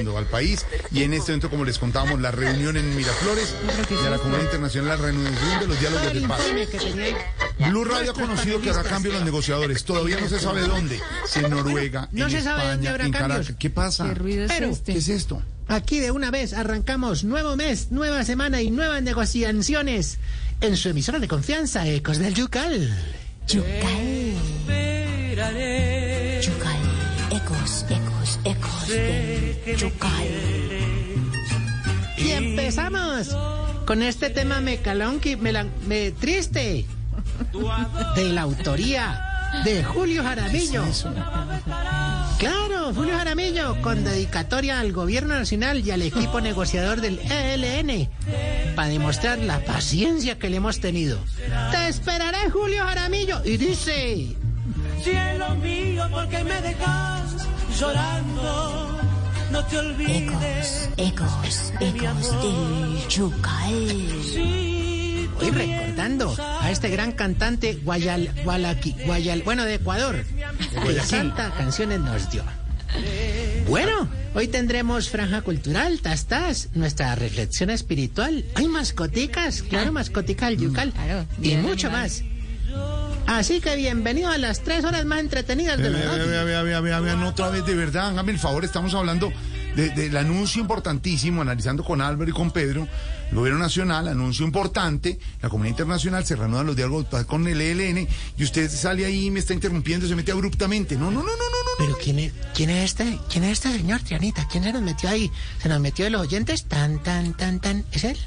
llegando al país y en este momento, como les contábamos, la reunión en Miraflores de la Comunidad Internacional, la reunión de los diálogos de paz. Blue Radio ha conocido que habrá cambios en los negociadores. Todavía no se sabe dónde. Si en Noruega, No en se sabe dónde España, habrá en cambios. Caracas. ¿Qué pasa? ¿Qué ruido es Pero, este? ¿Qué es esto? Aquí de una vez arrancamos nuevo mes, nueva semana y nuevas negociaciones en su emisora de confianza, Ecos del Yucal. Yucal. Yucal. Ecos, ecos, Yucal. Y empezamos con este tema mecalonqui, melan- me triste, de la autoría de Julio Jaramillo. Claro, Julio Jaramillo, con dedicatoria al gobierno nacional y al equipo negociador del ELN, para demostrar la paciencia que le hemos tenido. Te esperaré, Julio Jaramillo. Y dice... Cielo mío, porque me dejas llorando. No te olvides. Ecos, ecos del Yucal. Sí, Hoy recordando a este gran cantante Guayal, Gualaqui- Guayal, bueno, de Ecuador, que tanta canciones nos dio. Bueno, hoy tendremos franja cultural, tastas, nuestra reflexión espiritual. Hay mascoticas, claro, mascotica al yucal claro, y mucho más. Así que bienvenido a las tres horas más entretenidas de la Vea, radio. vea, vea, vea, vea, vea, no, otra vez, de verdad, hágame el favor, estamos hablando de- del anuncio importantísimo, analizando con Álvaro y con Pedro, el gobierno nacional, anuncio importante, la comunidad internacional se reanudan los diálogos de con el ELN y usted sale ahí y me está interrumpiendo, se mete abruptamente. No, no, no, no, no, no. Pero ¿quién es, quién es este? ¿Quién es este señor, Trianita? ¿Quién se nos metió ahí? ¿Se nos metió de los oyentes? Tan, tan, tan, tan. ¿Es él?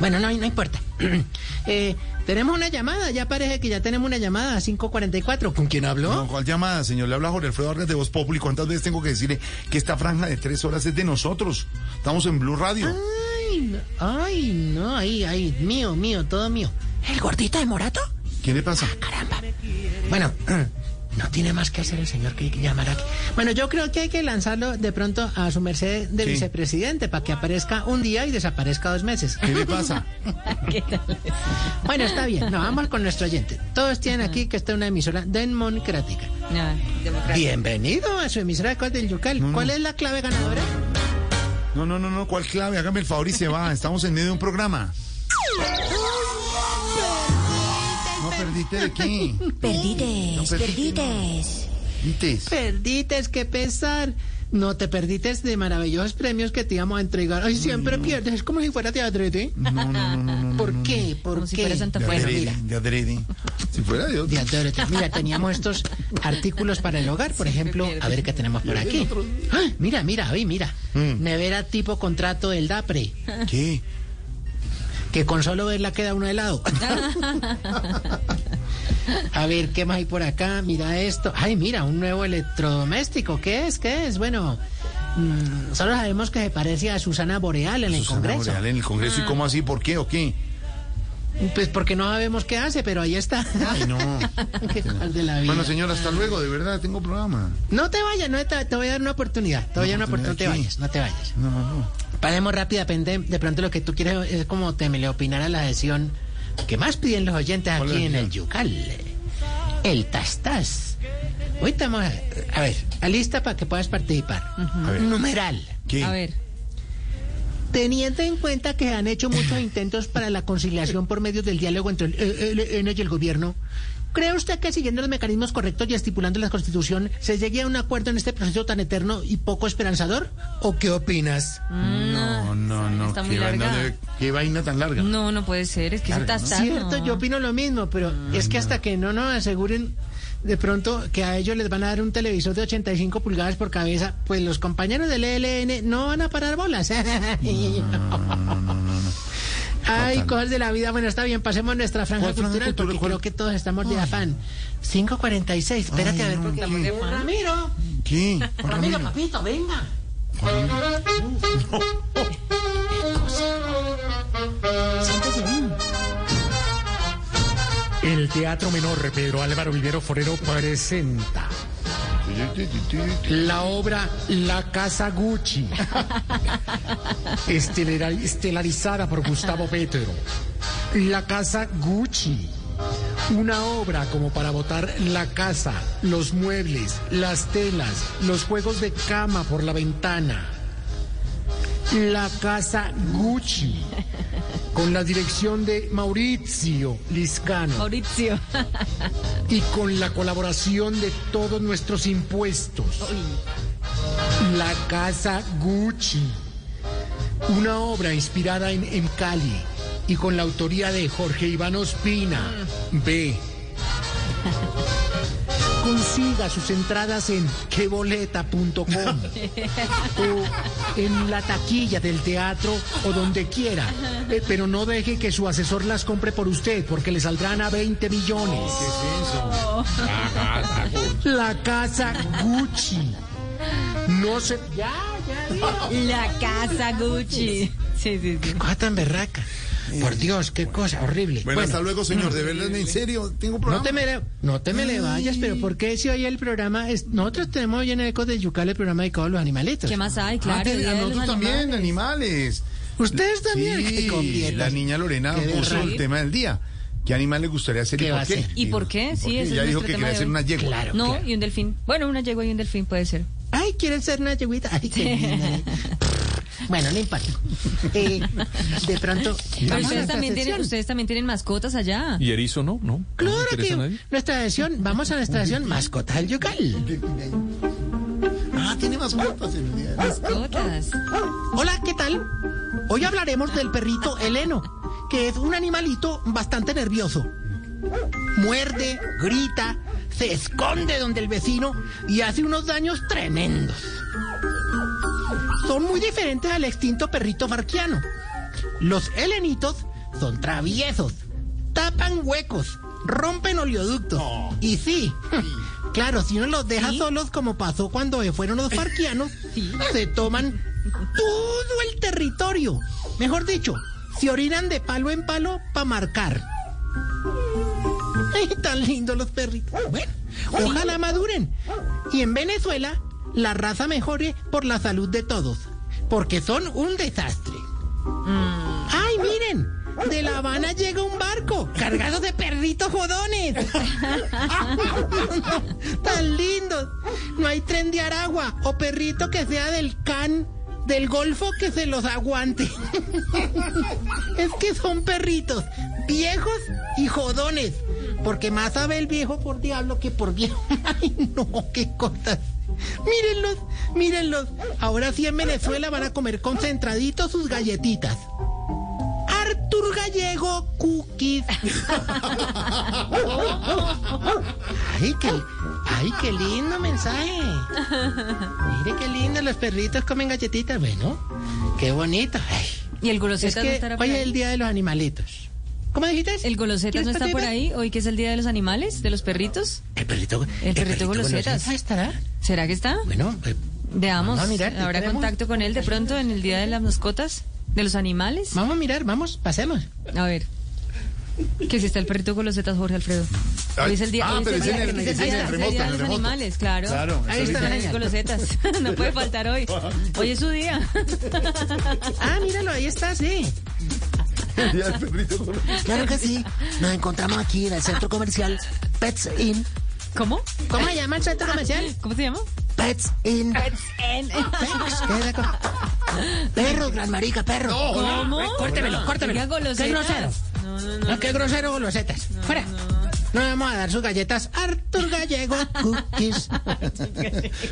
Bueno, no, no importa. Eh, tenemos una llamada, ya parece que ya tenemos una llamada a 544. ¿Con quién habló? No, ¿Cuál llamada, señor? Le habla Jorge Alfredo Vargas de Voz Populi. ¿Cuántas veces tengo que decirle que esta franja de tres horas es de nosotros? Estamos en Blue Radio. Ay, no, ay, no, ahí, ahí, mío, mío, todo mío. ¿El gordito de Morato? ¿Qué le pasa? Caramba. Bueno, no tiene más que hacer el señor que llamar aquí. Bueno, yo creo que hay que lanzarlo de pronto a su merced de Sí. vicepresidente para que aparezca un día y desaparezca dos meses. ¿Qué le pasa? Bueno, está bien. No, vamos con nuestro oyente. Todos tienen aquí que esta es una emisora democrática. No. Bienvenido a su emisora del Yucal. ¿Cuál es la clave ganadora? No, no, no, no, ¿cuál clave? Hágame el favor y se va. Estamos en medio de un programa. No, perdiste de qué. Perdites, perdí, perdites. Perdites. Perdites, qué pesar. No te perdites de maravillosos premios que te íbamos a entregar. Ay, siempre pierdes. Es como si fuera teatrete. No, no, no, no, no. ¿Por qué? ¿Por Como si qué? fuera Santa De Fe. Mira. de adrede. Si fuera de otro. de. Mira, teníamos estos artículos para el hogar, por ejemplo, a ver qué tenemos por aquí. Mira, mira, ay, mira. Mm. Nevera tipo contrato del DAPRE, ¿Qué? Que con solo verla queda uno helado. A ver, ¿qué más hay por acá? Mira esto. Ay, mira, un nuevo electrodoméstico. ¿Qué es? ¿Qué es? Bueno, mm, solo sabemos que se parece a Susana Boreal en el Susana Congreso. Boreal en el Congreso. ¿Y cómo así? ¿Por qué o qué? Pues porque no sabemos qué hace, pero ahí está. Ay, no. Qué mal de la vida. Bueno, señor, hasta luego. De verdad, tengo programa. No te vayas, no te, te voy a dar una oportunidad. Te voy a dar una oportunidad, no te ¿Oportunidad vayas, no te vayas. No, no, no. Paremos rápidamente. De pronto lo que tú quieres es como te me le opinar a la sesión que más piden los oyentes ¿Cuál aquí en el Yucal. El Tastas. Hoy estamos, a, a ver, lista para que puedas participar. Numeral. ¿Qué? A ver. Teniendo en cuenta que han hecho muchos intentos para la conciliación por medio del diálogo entre el ELN y el gobierno, ¿cree usted que siguiendo los mecanismos correctos y estipulando la Constitución se llegue a un acuerdo en este proceso tan eterno y poco esperanzador? ¿O qué opinas? No, no, no. Está qué vaina larga. de- ¿Qué vaina tan larga? No, no puede ser. Es que Larga, se ¿no? está Cierto, yo opino lo mismo, pero es que hasta que no nos aseguren de pronto que a ellos les van a dar un televisor de 85 pulgadas por cabeza, pues los compañeros del ELN no van a parar bolas. Ay, Total. cosas de la vida. Bueno, está bien, pasemos nuestra franja ¿Cuál franja cultural porque ¿Cuál? creo que todos estamos de afán. 5.46, espérate Ay, a ver no, porque la. Ramiro, ¿Qué? Juan Ramiro, Ramiro. papito, venga. El Teatro Menor Pedro Álvaro Vivero Forero presenta la obra La Casa Gucci, estelarizada por Gustavo Petro. La Casa Gucci, una obra como para botar la casa, los muebles, las telas, los juegos de cama por la ventana. La casa Gucci. Con la dirección de Maurizio Liscano. Maurizio. Y con la colaboración de todos nuestros impuestos. La casa Gucci. Una obra inspirada en, en Cali y con la autoría de Jorge Iván Ospina. B. Consiga sus entradas en queboleta.com o en la taquilla del teatro o donde quiera. Eh, pero no deje que su asesor las compre por usted porque le saldrán a 20 millones. La casa Gucci. No se... Ya, ya, ya. La casa Gucci. Sí, sí, sí. Cosa tan berraca. Por Dios, qué cosa horrible. Bueno, hasta luego, señor. De verdad, en serio, tengo un programa. No te me, le- no te me le vayas, pero ¿por qué si hoy el programa es... Nosotros tenemos hoy en Ecos de Yucal el programa dedicado a los animalitos. ¿Qué más hay? Ah, Claro. te- Día a nosotros también, Animales. animales. Ustedes también. Sí, Qué completos. la niña Lorena puso el tema del día. ¿Qué animal le gustaría ser y ¿Qué va por qué? ¿Y por qué? Sí, ese es Ella dijo que quería hoy. una yegua. Claro. No, claro. y un delfín. Bueno, una yegua y un delfín puede ser. Ay, ¿quieren ser una yeguita? Ay, qué linda. bueno, no importa. Eh, de pronto... Ustedes también, tienen, sección. ustedes también tienen mascotas allá. ¿Y erizo no? ¿No? ¿No Claro que a nadie? nuestra sesión, vamos a nuestra sesión Mascota del Yucal. Ah, tiene mascotas en el día. Mascotas. Hola, ¿qué tal? Hoy hablaremos del perrito Heleno, que es un animalito bastante nervioso. Muerde, grita, se esconde donde el vecino y hace unos daños tremendos. Son muy diferentes al extinto perrito farquiano. Los helenitos son traviesos, tapan huecos, rompen oleoductos. Y sí, claro, si uno los deja solos como pasó cuando se fueron los farquianos, se toman todo el territorio. Mejor dicho, se orinan de palo en palo para marcar. Ay, tan lindos los perritos. Bueno, ojalá maduren. Y en Venezuela, la raza mejore por la salud de todos. Porque son un desastre. ¡Ay, miren! De La Habana llega un barco cargado de perritos jodones. Tan lindos. No hay tren de Aragua o perrito que sea del can del Golfo que se los aguante. es que son perritos viejos y jodones. Porque más sabe el viejo por diablo que por viejo. Ay, no, qué cosas. Mírenlos, mírenlos. Ahora sí en Venezuela van a comer concentraditos sus galletitas. Artur Gallego Cookies. Ay, qué, ay, qué lindo mensaje. Mire qué lindo, los perritos comen galletitas. Bueno, qué bonito. Ay, ¿Y el es Golosetas no que hoy es el día de los animalitos. ¿Cómo dijiste? ¿El Golosetas no ¿Quieres está por ahí? ¿Hoy que es el Día de los Animales? ¿De los perritos? El perrito, El perrito Golosetas. estará. ¿Será que está? Bueno, eh, Veamos. Vamos a mirar, ¿qué ¿Habrá tenemos? contacto con él de pronto en el Día de las Mascotas? ¿De los animales? vamos a mirar, vamos, pasemos. A ver. Que si está el perrito Golosetas, Jorge Alfredo. Hoy es el día, ah, pero el es en el- el el remoto, día de el los animales, claro. Claro, Ahí eso está dice. la Los señal. Golosetas. No puede faltar hoy. Hoy es su día. Ah, míralo, ahí está, sí. El perrito con- Claro que sí. Nos encontramos aquí en el centro comercial Pets Inn. ¿Cómo? ¿Cómo se llama el centro comercial? ¿Cómo se llama? Pets ¿qué es la co- Perro, gran marica, perro. ¿Cómo? Córtemelo, córtemelo. Qué grosero. No, no, no. No, qué grosero golosetas. Fuera. No vamos a dar sus galletas Artur Gallego Cookies.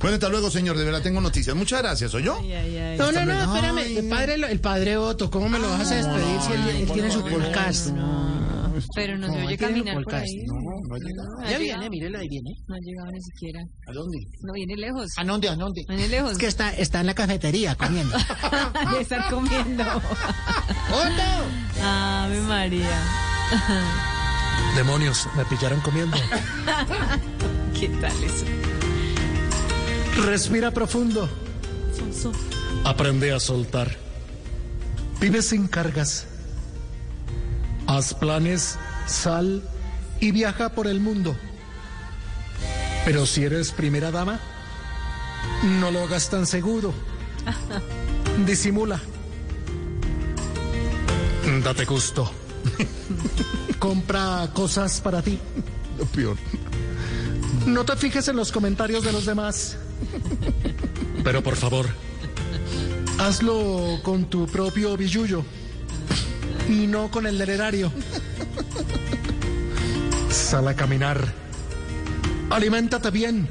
Bueno, hasta luego, señor. De verdad tengo noticias. Muchas gracias, ¿soy yo? Ay, ay, ay. No, no, no, espérame. El padre, el padre Otto, ¿cómo me lo vas a despedir si él, él tiene su podcast? Pero no se oye caminar por podcast. ahí. No, no ha llegado. No Ya viene, mírelo, ahí viene. No ha llegado ni siquiera. ¿A dónde? No viene lejos. ¿A dónde, a dónde? No viene lejos. Es que está, está en la cafetería comiendo. de estar comiendo. ¡Otto! Ave María. Demonios, me pillaron comiendo. ¿Qué tal eso? Respira profundo. Aprende a soltar. Vive sin cargas. Haz planes, sal y viaja por el mundo. Pero si eres primera dama, no lo hagas tan seguro. Disimula. Date gusto. Compra cosas para ti. Lo peor. No te fijes en los comentarios de los demás. Pero por favor, Hazlo con tu propio billullo y no con el del erario. Sal a caminar. Aliméntate bien.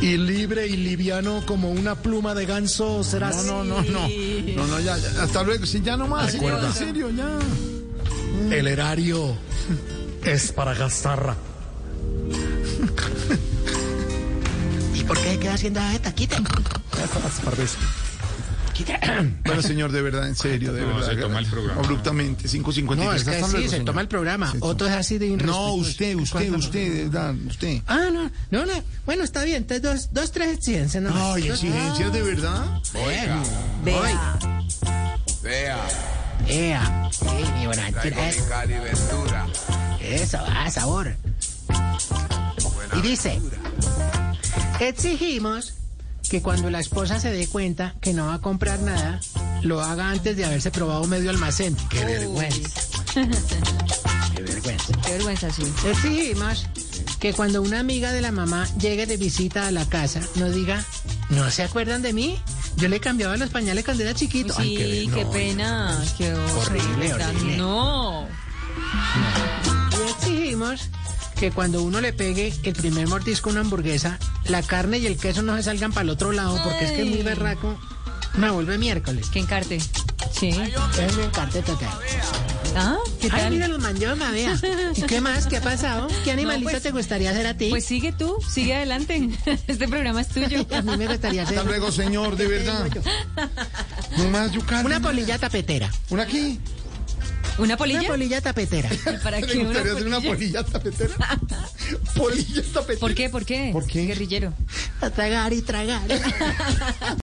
Y libre y liviano como una pluma de ganso serás. No, no, no, no. No, no, ya, ya, hasta luego. Sí, ya no más. sí, Recuerda. en serio, ya. El erario es para gastar. ¿Y por qué queda haciendo esta? Quita. Bueno, señor, de verdad, en serio, de verdad. se toma el programa. Abruptamente, 5.53. No, es que sí, luego, se señor. toma el programa. Sí, Otro es así de No, usted, usted, usted, de verdad, usted. Ah, no, no, no. Bueno, está bien. Entonces, dos, dos tres exigencias. No Ay, exigencias de verdad. Bueno. Vea. Vea, Ea. Sí, mi borrachera es- Cali Ventura. Eso, a sabor. Y dice, exigimos que cuando la esposa se dé cuenta que no va a comprar nada, lo haga antes de haberse probado medio almacén. ¡Qué vergüenza! ¡Qué vergüenza! Qué vergüenza, sí. Exigimos que cuando una amiga de la mamá llegue de visita a la casa, nos diga, ¿no se acuerdan de mí? Yo le cambiaba los pañales cuando era chiquito. Sí, Ay, qué, pena. Qué Horrible, horrible. No. Y exigimos que cuando uno le pegue el primer mordisco a una hamburguesa, la carne y el queso no se salgan para el otro lado, porque es que muy Ay. berraco me vuelve miércoles. Que encarte. Sí. Es me encanta total. Ah, ¿qué Ay, tal? mira los manjos, vea. ¿Y qué más? ¿Qué ha pasado? ¿Qué animalito pues- te gustaría hacer a ti? Pues sigue tú, sigue adelante. Este programa es tuyo. a mí me gustaría hacer Hasta luego, señor, de verdad. No más una polilla tapetera. ¿Una aquí? ¿Una Una polilla? polilla tapetera. ¿Y ¿Para ¿Le qué una gustaría hacer una polilla? polilla tapetera? polilla tapetera. ¿Por qué? ¿Por qué? ¿Por qué? Guerrillero. A tragar y tragar.